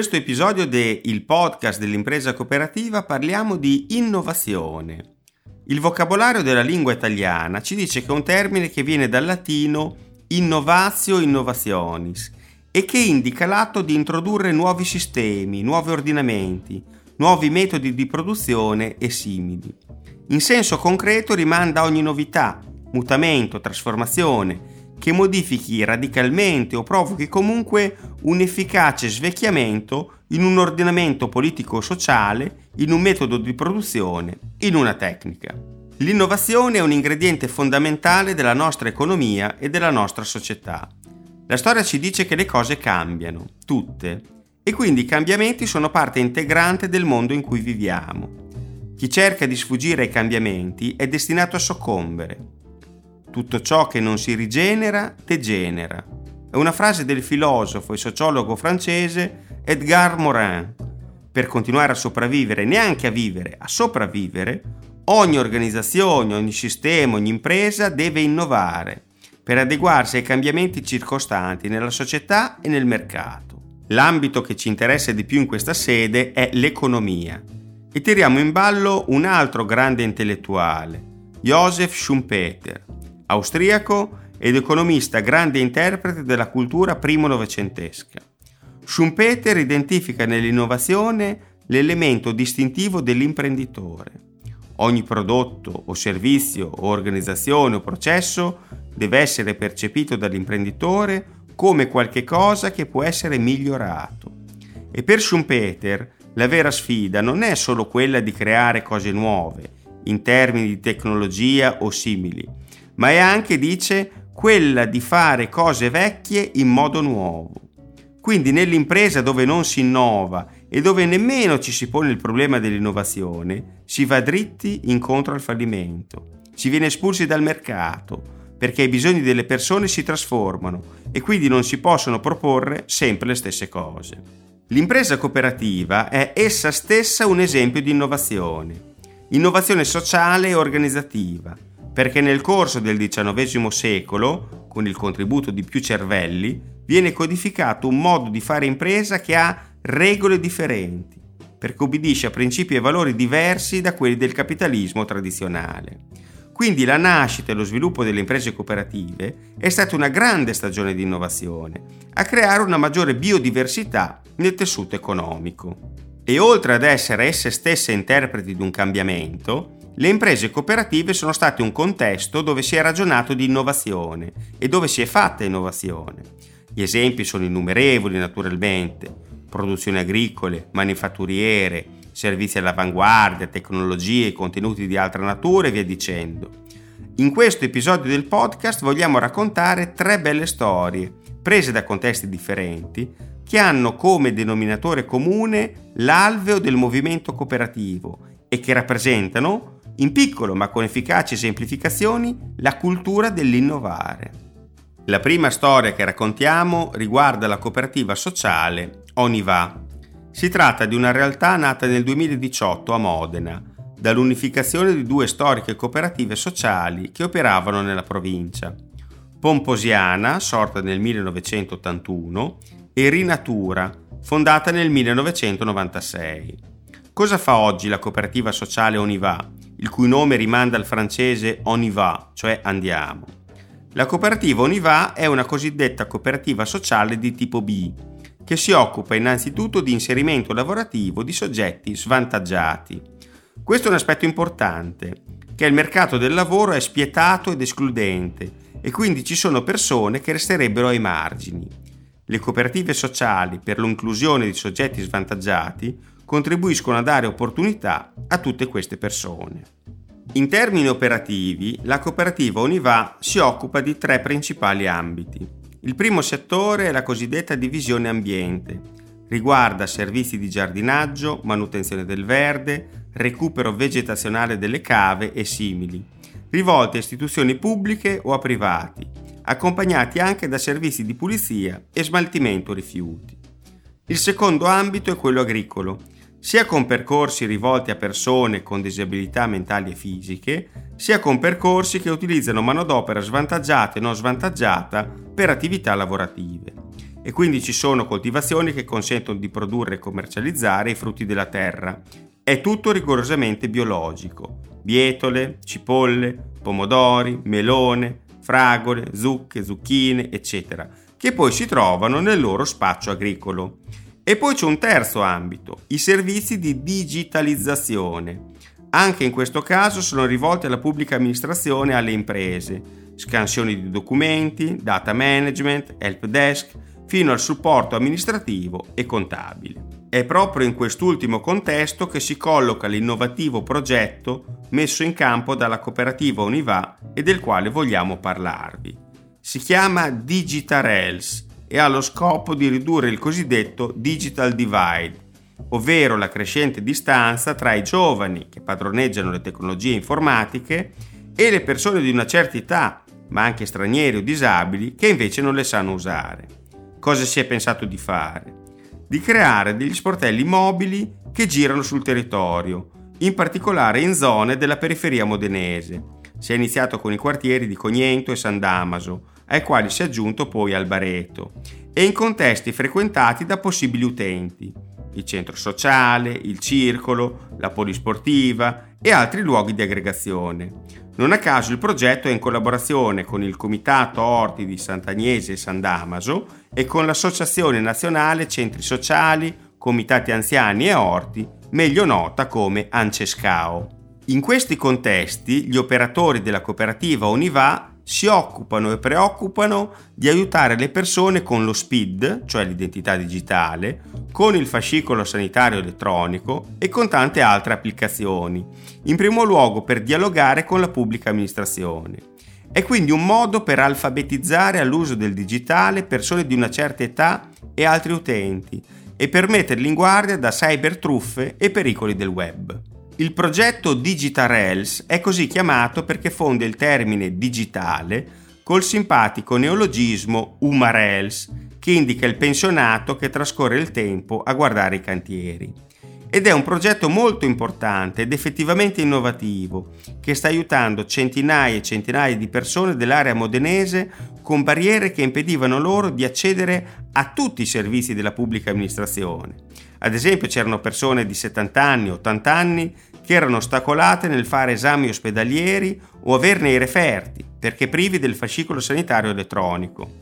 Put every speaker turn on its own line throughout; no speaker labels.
Questo episodio del podcast dell'impresa cooperativa parliamo di innovazione. Il vocabolario della lingua italiana ci dice che è un termine che viene dal latino innovatio innovationis e che indica l'atto di introdurre nuovi sistemi, nuovi ordinamenti, nuovi metodi di produzione e simili. In senso concreto rimanda a ogni novità, mutamento, trasformazione, che modifichi radicalmente o provochi comunque un efficace svecchiamento in un ordinamento politico-sociale, in un metodo di produzione, in una tecnica. L'innovazione è un ingrediente fondamentale della nostra economia e della nostra società. La storia ci dice che le cose cambiano, tutte, e quindi i cambiamenti sono parte integrante del mondo in cui viviamo. Chi cerca di sfuggire ai cambiamenti è destinato a soccombere. Tutto ciò che non si rigenera, degenera. È una frase del filosofo e sociologo francese Edgar Morin. Per continuare a sopravvivere, neanche a vivere, a sopravvivere, ogni organizzazione, ogni sistema, ogni impresa deve innovare per adeguarsi ai cambiamenti circostanti nella società e nel mercato. L'ambito che ci interessa di più in questa sede è l'economia e tiriamo in ballo un altro grande intellettuale, Joseph Schumpeter, austriaco ed economista grande interprete della cultura primo-novecentesca. Schumpeter identifica nell'innovazione l'elemento distintivo dell'imprenditore. Ogni prodotto o servizio o organizzazione o processo deve essere percepito dall'imprenditore come qualche cosa che può essere migliorato. E per Schumpeter la vera sfida non è solo quella di creare cose nuove, in termini di tecnologia o simili, ma è anche, dice, quella di fare cose vecchie in modo nuovo. Quindi nell'impresa dove non si innova e dove nemmeno ci si pone il problema dell'innovazione, si va dritti incontro al fallimento, si viene espulsi dal mercato, perché i bisogni delle persone si trasformano e quindi non si possono proporre sempre le stesse cose. L'impresa cooperativa è essa stessa un esempio di innovazione, innovazione sociale e organizzativa, perché nel corso del XIX secolo, con il contributo di più cervelli, viene codificato un modo di fare impresa che ha regole differenti, perché obbedisce a principi e valori diversi da quelli del capitalismo tradizionale. Quindi la nascita e lo sviluppo delle imprese cooperative è stata una grande stagione di innovazione, a creare una maggiore biodiversità nel tessuto economico. E oltre ad essere esse stesse interpreti di un cambiamento, le imprese cooperative sono state un contesto dove si è ragionato di innovazione e dove si è fatta innovazione. Gli esempi sono innumerevoli naturalmente, produzioni agricole, manifatturiere, servizi all'avanguardia, tecnologie contenuti di altra natura e via dicendo. In questo episodio del podcast vogliamo raccontare tre belle storie, prese da contesti differenti, che hanno come denominatore comune l'alveo del movimento cooperativo e che rappresentano in piccolo ma con efficaci esemplificazioni, la cultura dell'innovare. La prima storia che raccontiamo riguarda la cooperativa sociale Oniva. Si tratta di una realtà nata nel 2018 a Modena, dall'unificazione di due storiche cooperative sociali che operavano nella provincia. Pomposiana, sorta nel 1981, e Rinatura, fondata nel 1996. Cosa fa oggi la cooperativa sociale Oniva? Il cui nome rimanda al francese on y va, cioè andiamo. La cooperativa Oniva è una cosiddetta cooperativa sociale di tipo B, che si occupa innanzitutto di inserimento lavorativo di soggetti svantaggiati. Questo è un aspetto importante, che il mercato del lavoro è spietato ed escludente e quindi ci sono persone che resterebbero ai margini. Le cooperative sociali per l'inclusione di soggetti svantaggiati contribuiscono a dare opportunità a tutte queste persone. In termini operativi, la cooperativa Univa si occupa di tre principali ambiti. Il primo settore è la cosiddetta divisione ambiente. Riguarda servizi di giardinaggio, manutenzione del verde, recupero vegetazionale delle cave e simili, rivolti a istituzioni pubbliche o a privati, accompagnati anche da servizi di pulizia e smaltimento rifiuti. Il secondo ambito è quello agricolo, sia con percorsi rivolti a persone con disabilità mentali e fisiche, sia con percorsi che utilizzano manodopera svantaggiata e non svantaggiata per attività lavorative. e quindi ci sono coltivazioni che consentono di produrre e commercializzare i frutti della terra. È tutto rigorosamente biologico. Bietole, cipolle, pomodori, melone, fragole, zucche, zucchine, eccetera, che poi si trovano nel loro spaccio agricolo. E poi c'è un terzo ambito, i servizi di digitalizzazione. Anche in questo caso sono rivolti alla pubblica amministrazione e alle imprese, scansioni di documenti, data management, help desk, fino al supporto amministrativo e contabile. È proprio in quest'ultimo contesto che si colloca l'innovativo progetto messo in campo dalla cooperativa Univa e del quale vogliamo parlarvi. Si chiama Digitarels e ha lo scopo di ridurre il cosiddetto digital divide, ovvero la crescente distanza tra i giovani che padroneggiano le tecnologie informatiche e le persone di una certa età, ma anche stranieri o disabili, che invece non le sanno usare cosa si è pensato di fare? Di creare degli sportelli mobili che girano sul territorio, in particolare in zone della periferia modenese. Si è iniziato con i quartieri di Cognento e San Damaso, ai quali si è aggiunto poi Albareto, e in contesti frequentati da possibili utenti, il centro sociale, il circolo, la polisportiva e altri luoghi di aggregazione. Non a caso il progetto è in collaborazione con il Comitato Orti di Sant'Agnese e San Damaso e con l'Associazione Nazionale Centri Sociali, Comitati Anziani e Orti, meglio nota come Ancescao. In questi contesti gli operatori della cooperativa Univa si occupano e preoccupano di aiutare le persone con lo SPID, cioè l'identità digitale, con il fascicolo sanitario elettronico e con tante altre applicazioni, in primo luogo per dialogare con la pubblica amministrazione. È quindi un modo per alfabetizzare all'uso del digitale persone di una certa età e altri utenti e per metterli in guardia da cybertruffe e pericoli del web. Il progetto DigitalRels è così chiamato perché fonde il termine digitale col simpatico neologismo Umarels, che indica il pensionato che trascorre il tempo a guardare i cantieri. Ed è un progetto molto importante ed effettivamente innovativo, che sta aiutando centinaia e centinaia di persone dell'area modenese con barriere che impedivano loro di accedere a tutti i servizi della pubblica amministrazione. Ad esempio c'erano persone di 70 anni, 80 anni che erano ostacolate nel fare esami ospedalieri o averne i referti, perché privi del fascicolo sanitario elettronico.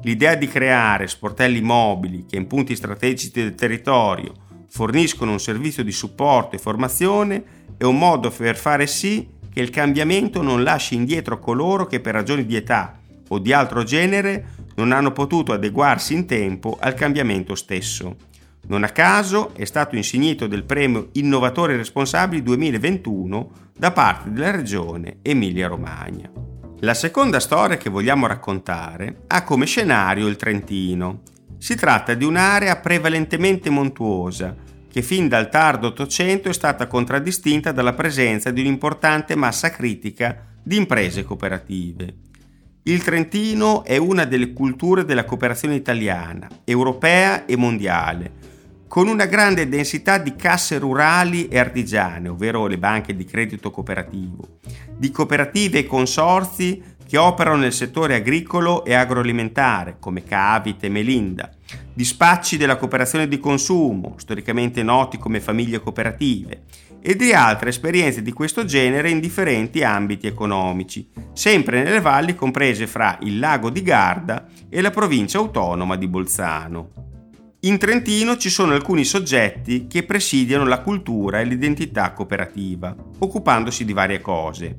L'idea di creare sportelli mobili che in punti strategici del territorio forniscono un servizio di supporto e formazione è un modo per fare sì che il cambiamento non lasci indietro coloro che per ragioni di età o di altro genere non hanno potuto adeguarsi in tempo al cambiamento stesso. Non a caso è stato insignito del premio Innovatori Responsabili 2021 da parte della regione Emilia-Romagna. La seconda storia che vogliamo raccontare ha come scenario il Trentino. Si tratta di un'area prevalentemente montuosa che fin dal tardo Ottocento è stata contraddistinta dalla presenza di un'importante massa critica di imprese cooperative. Il Trentino è una delle culture della cooperazione italiana, europea e mondiale, con una grande densità di casse rurali e artigiane, ovvero le banche di credito cooperativo, di cooperative e consorzi che operano nel settore agricolo e agroalimentare, come Cavite e Melinda, di spacci della cooperazione di consumo, storicamente noti come famiglie cooperative, e di altre esperienze di questo genere in differenti ambiti economici, sempre nelle valli comprese fra il lago di Garda e la provincia autonoma di Bolzano. In Trentino ci sono alcuni soggetti che presidiano la cultura e l'identità cooperativa, occupandosi di varie cose.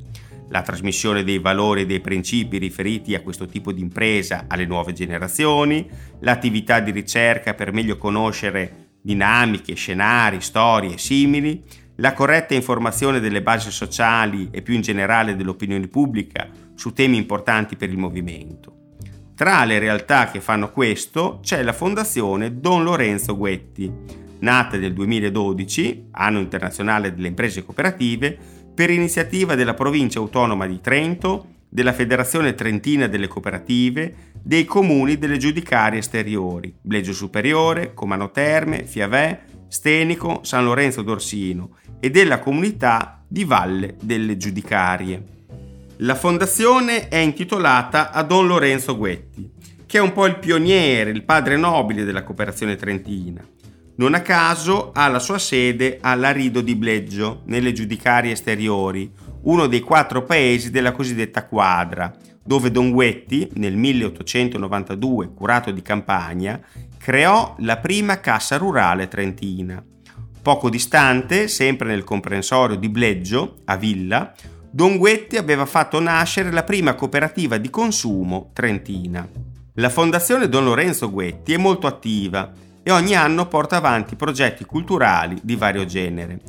La trasmissione dei valori e dei principi riferiti a questo tipo di impresa alle nuove generazioni, l'attività di ricerca per meglio conoscere dinamiche, scenari, storie simili, la corretta informazione delle basi sociali e più in generale dell'opinione pubblica su temi importanti per il movimento. Tra le realtà che fanno questo c'è la Fondazione Don Lorenzo Guetti, nata nel 2012, anno internazionale delle imprese cooperative, per iniziativa della provincia autonoma di Trento, della Federazione Trentina delle Cooperative, dei comuni delle giudicarie esteriori, Blegio Superiore, Comano Terme, Fiavè, Stenico, San Lorenzo d'Orsino e della comunità di Valle delle Giudicarie. La fondazione è intitolata a Don Lorenzo Guetti, che è un po' il pioniere, il padre nobile della cooperazione trentina. Non a caso ha la sua sede a Larido di Bleggio, nelle giudicarie esteriori, uno dei quattro paesi della cosiddetta quadra, dove Don Guetti, nel 1892, curato di campagna, creò la prima cassa rurale trentina. Poco distante, sempre nel comprensorio di Bleggio, a Villa, Don Guetti aveva fatto nascere la prima cooperativa di consumo trentina. La Fondazione Don Lorenzo Guetti è molto attiva e ogni anno porta avanti progetti culturali di vario genere.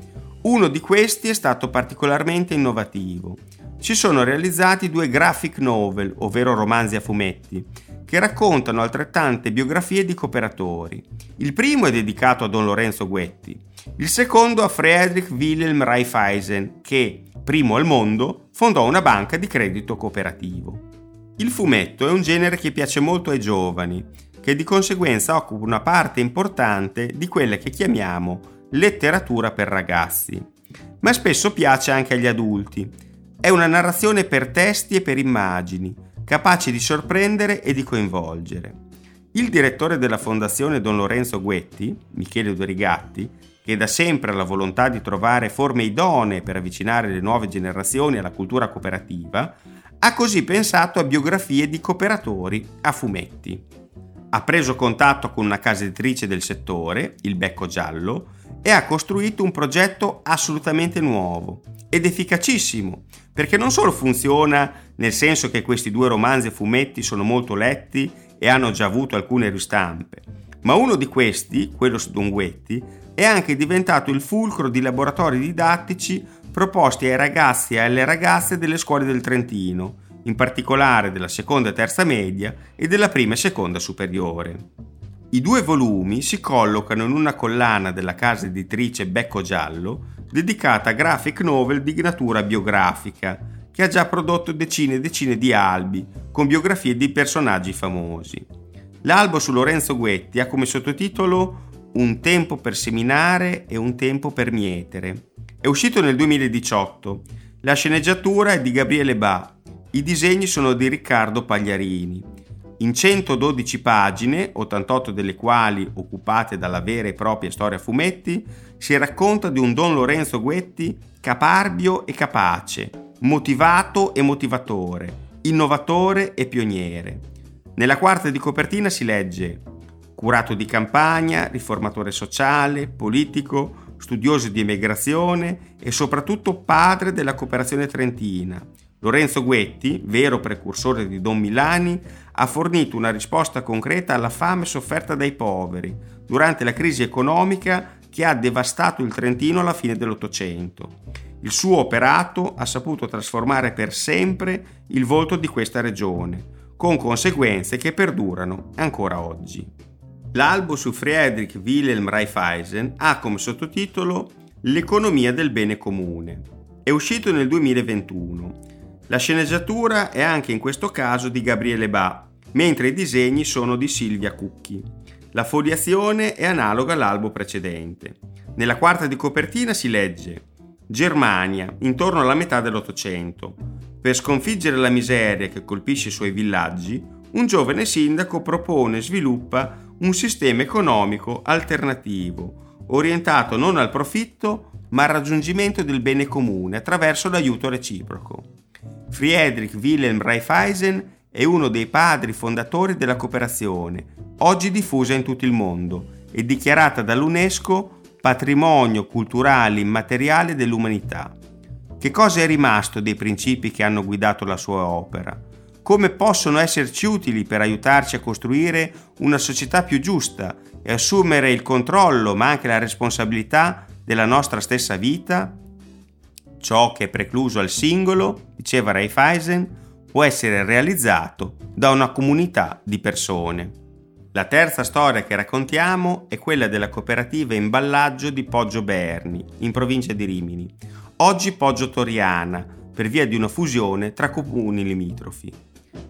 Uno di questi è stato particolarmente innovativo. Si sono realizzati due graphic novel, ovvero romanzi a fumetti, che raccontano altrettante biografie di cooperatori. Il primo è dedicato a Don Lorenzo Guetti, il secondo a Friedrich Wilhelm Raiffeisen, che, primo al mondo, fondò una banca di credito cooperativo. Il fumetto è un genere che piace molto ai giovani che di conseguenza occupa una parte importante di quella che chiamiamo letteratura per ragazzi, ma spesso piace anche agli adulti. È una narrazione per testi e per immagini, capace di sorprendere e di coinvolgere. Il direttore della Fondazione Don Lorenzo Guetti, Michele Dorigatti, che da sempre ha la volontà di trovare forme idonee per avvicinare le nuove generazioni alla cultura cooperativa, ha così pensato a biografie di cooperatori a fumetti. Ha preso contatto con una casa editrice del settore, il Becco Giallo, e ha costruito un progetto assolutamente nuovo ed efficacissimo, perché non solo funziona nel senso che questi due romanzi e fumetti sono molto letti e hanno già avuto alcune ristampe, ma uno di questi, quello su Don Guetti, è anche diventato il fulcro di laboratori didattici proposti ai ragazzi e alle ragazze delle scuole del Trentino, in particolare della seconda e terza media e della prima e seconda superiore. I due volumi si collocano in una collana della casa editrice Becco Giallo dedicata a graphic novel di natura biografica, che ha già prodotto decine e decine di albi con biografie di personaggi famosi. L'albo su Lorenzo Guetti ha come sottotitolo Un tempo per seminare e un tempo per mietere. È uscito nel 2018. La sceneggiatura è di Gabriele Ba i disegni sono di Riccardo Pagliarini. In 112 pagine, 88 delle quali occupate dalla vera e propria storia fumetti, si racconta di un Don Lorenzo Guetti caparbio e capace, motivato e motivatore, innovatore e pioniere. Nella quarta di copertina si legge curato di campagna, riformatore sociale, politico, studioso di emigrazione e soprattutto padre della cooperazione trentina, Lorenzo Guetti, vero precursore di Don Milani, ha fornito una risposta concreta alla fame sofferta dai poveri durante la crisi economica che ha devastato il Trentino alla fine dell'Ottocento. Il suo operato ha saputo trasformare per sempre il volto di questa regione, con conseguenze che perdurano ancora oggi. L'albo su Friedrich Wilhelm Raiffeisen ha come sottotitolo L'economia del bene comune. È uscito nel 2021 la sceneggiatura è anche in questo caso di Gabriele Ba, mentre i disegni sono di Silvia Cucchi. La foliazione è analoga all'albo precedente. Nella quarta di copertina si legge Germania, intorno alla metà dell'Ottocento. Per sconfiggere la miseria che colpisce i suoi villaggi, un giovane sindaco propone e sviluppa un sistema economico alternativo, orientato non al profitto, ma al raggiungimento del bene comune attraverso l'aiuto reciproco. Friedrich Wilhelm Raiffeisen è uno dei padri fondatori della cooperazione, oggi diffusa in tutto il mondo e dichiarata dall'UNESCO patrimonio culturale immateriale dell'umanità. Che cosa è rimasto dei principi che hanno guidato la sua opera? Come possono esserci utili per aiutarci a costruire una società più giusta e assumere il controllo ma anche la responsabilità della nostra stessa vita? Ciò che è precluso al singolo, diceva Raiffeisen, può essere realizzato da una comunità di persone. La terza storia che raccontiamo è quella della cooperativa imballaggio di Poggio Berni, in provincia di Rimini, oggi Poggio Toriana, per via di una fusione tra comuni limitrofi.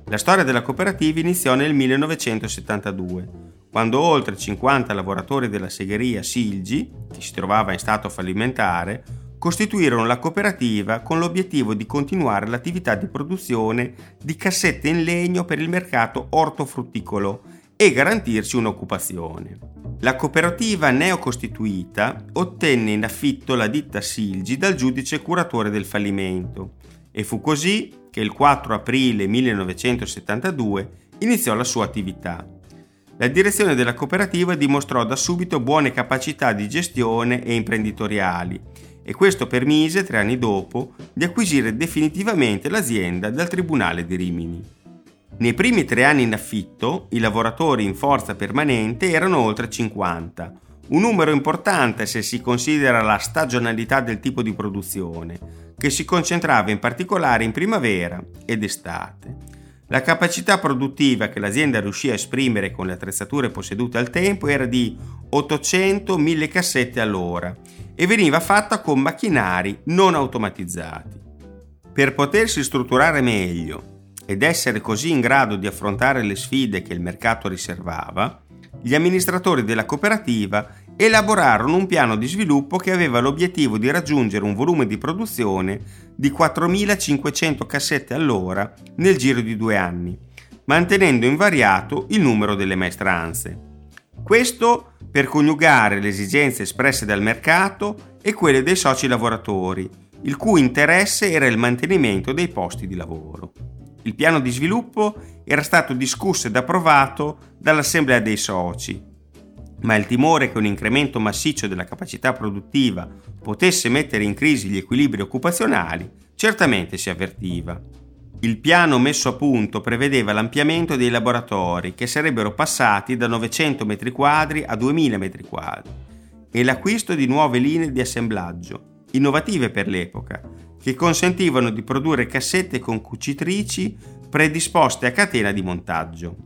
La storia della cooperativa iniziò nel 1972, quando oltre 50 lavoratori della segheria Silgi, che si trovava in stato fallimentare, costituirono la cooperativa con l'obiettivo di continuare l'attività di produzione di cassette in legno per il mercato ortofrutticolo e garantirci un'occupazione. La cooperativa neocostituita ottenne in affitto la ditta Silgi dal giudice curatore del fallimento e fu così che il 4 aprile 1972 iniziò la sua attività. La direzione della cooperativa dimostrò da subito buone capacità di gestione e imprenditoriali e questo permise, tre anni dopo, di acquisire definitivamente l'azienda dal Tribunale di Rimini. Nei primi tre anni in affitto, i lavoratori in forza permanente erano oltre 50, un numero importante se si considera la stagionalità del tipo di produzione, che si concentrava in particolare in primavera ed estate. La capacità produttiva che l'azienda riuscì a esprimere con le attrezzature possedute al tempo era di 800-1000 cassette all'ora e veniva fatta con macchinari non automatizzati. Per potersi strutturare meglio ed essere così in grado di affrontare le sfide che il mercato riservava, gli amministratori della cooperativa elaborarono un piano di sviluppo che aveva l'obiettivo di raggiungere un volume di produzione di 4.500 cassette all'ora nel giro di due anni, mantenendo invariato il numero delle maestranze. Questo per coniugare le esigenze espresse dal mercato e quelle dei soci lavoratori, il cui interesse era il mantenimento dei posti di lavoro. Il piano di sviluppo era stato discusso ed approvato dall'Assemblea dei soci, ma il timore che un incremento massiccio della capacità produttiva potesse mettere in crisi gli equilibri occupazionali certamente si avvertiva. Il piano messo a punto prevedeva l'ampliamento dei laboratori che sarebbero passati da 900 m2 a 2000 m2 e l'acquisto di nuove linee di assemblaggio, innovative per l'epoca, che consentivano di produrre cassette con cucitrici predisposte a catena di montaggio.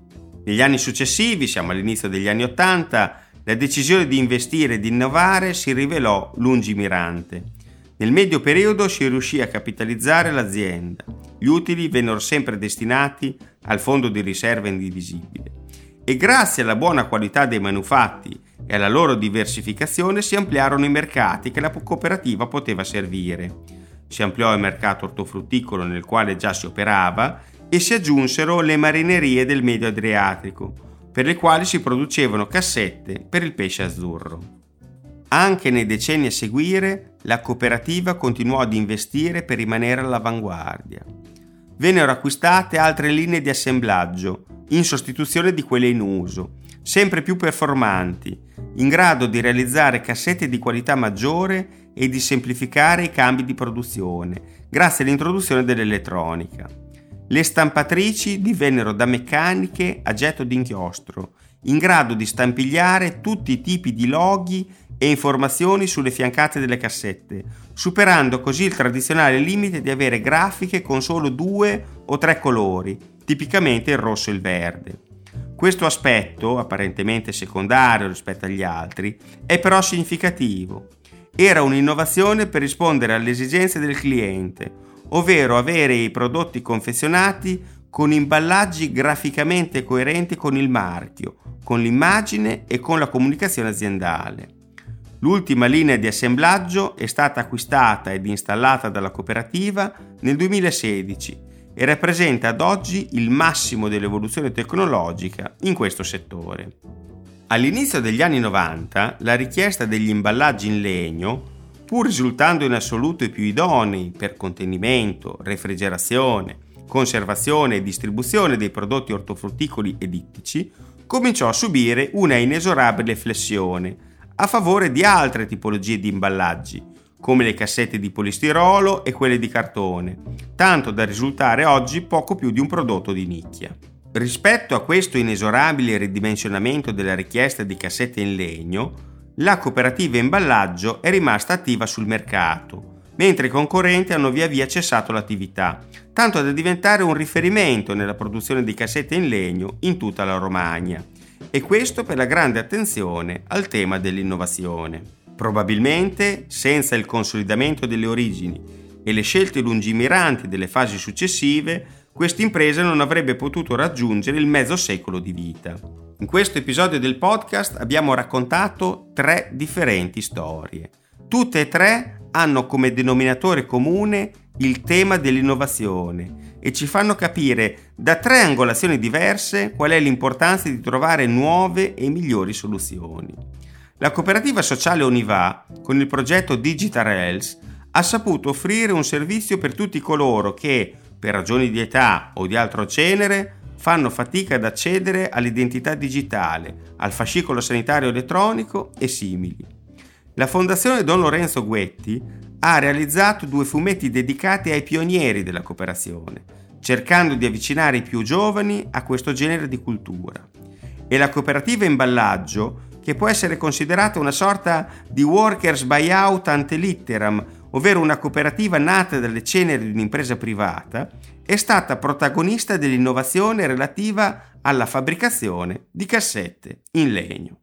Negli anni successivi, siamo all'inizio degli anni Ottanta, la decisione di investire e di innovare si rivelò lungimirante. Nel medio periodo si riuscì a capitalizzare l'azienda. Gli utili vennero sempre destinati al fondo di riserva indivisibile. E grazie alla buona qualità dei manufatti e alla loro diversificazione si ampliarono i mercati che la cooperativa poteva servire. Si ampliò il mercato ortofrutticolo nel quale già si operava e si aggiunsero le marinerie del Medio Adriatico, per le quali si producevano cassette per il pesce azzurro. Anche nei decenni a seguire la cooperativa continuò ad investire per rimanere all'avanguardia. Vennero acquistate altre linee di assemblaggio in sostituzione di quelle in uso, sempre più performanti, in grado di realizzare cassette di qualità maggiore e di semplificare i cambi di produzione, grazie all'introduzione dell'elettronica. Le stampatrici divennero da meccaniche a getto d'inchiostro, in grado di stampigliare tutti i tipi di loghi e informazioni sulle fiancate delle cassette, superando così il tradizionale limite di avere grafiche con solo due o tre colori, tipicamente il rosso e il verde. Questo aspetto, apparentemente secondario rispetto agli altri, è però significativo. Era un'innovazione per rispondere alle esigenze del cliente, ovvero avere i prodotti confezionati con imballaggi graficamente coerenti con il marchio, con l'immagine e con la comunicazione aziendale. L'ultima linea di assemblaggio è stata acquistata ed installata dalla cooperativa nel 2016 e rappresenta ad oggi il massimo dell'evoluzione tecnologica in questo settore. All'inizio degli anni 90 la richiesta degli imballaggi in legno, pur risultando in assoluto i più idonei per contenimento, refrigerazione, conservazione e distribuzione dei prodotti ortofrutticoli ed ittici, cominciò a subire una inesorabile flessione a favore di altre tipologie di imballaggi, come le cassette di polistirolo e quelle di cartone, tanto da risultare oggi poco più di un prodotto di nicchia. Rispetto a questo inesorabile ridimensionamento della richiesta di cassette in legno, la cooperativa imballaggio è rimasta attiva sul mercato, mentre i concorrenti hanno via via cessato l'attività, tanto da diventare un riferimento nella produzione di cassette in legno in tutta la Romagna e questo per la grande attenzione al tema dell'innovazione. Probabilmente, senza il consolidamento delle origini e le scelte lungimiranti delle fasi successive, questa impresa non avrebbe potuto raggiungere il mezzo secolo di vita. In questo episodio del podcast abbiamo raccontato tre differenti storie, tutte e tre hanno come denominatore comune il tema dell'innovazione e ci fanno capire da tre angolazioni diverse qual è l'importanza di trovare nuove e migliori soluzioni. La cooperativa sociale Univa, con il progetto Digital Health, ha saputo offrire un servizio per tutti coloro che, per ragioni di età o di altro genere, fanno fatica ad accedere all'identità digitale, al fascicolo sanitario elettronico e simili. La Fondazione Don Lorenzo Guetti ha realizzato due fumetti dedicati ai pionieri della cooperazione, cercando di avvicinare i più giovani a questo genere di cultura. E la cooperativa Imballaggio, che può essere considerata una sorta di workers buyout ante litteram, ovvero una cooperativa nata dalle ceneri di un'impresa privata, è stata protagonista dell'innovazione relativa alla fabbricazione di cassette in legno.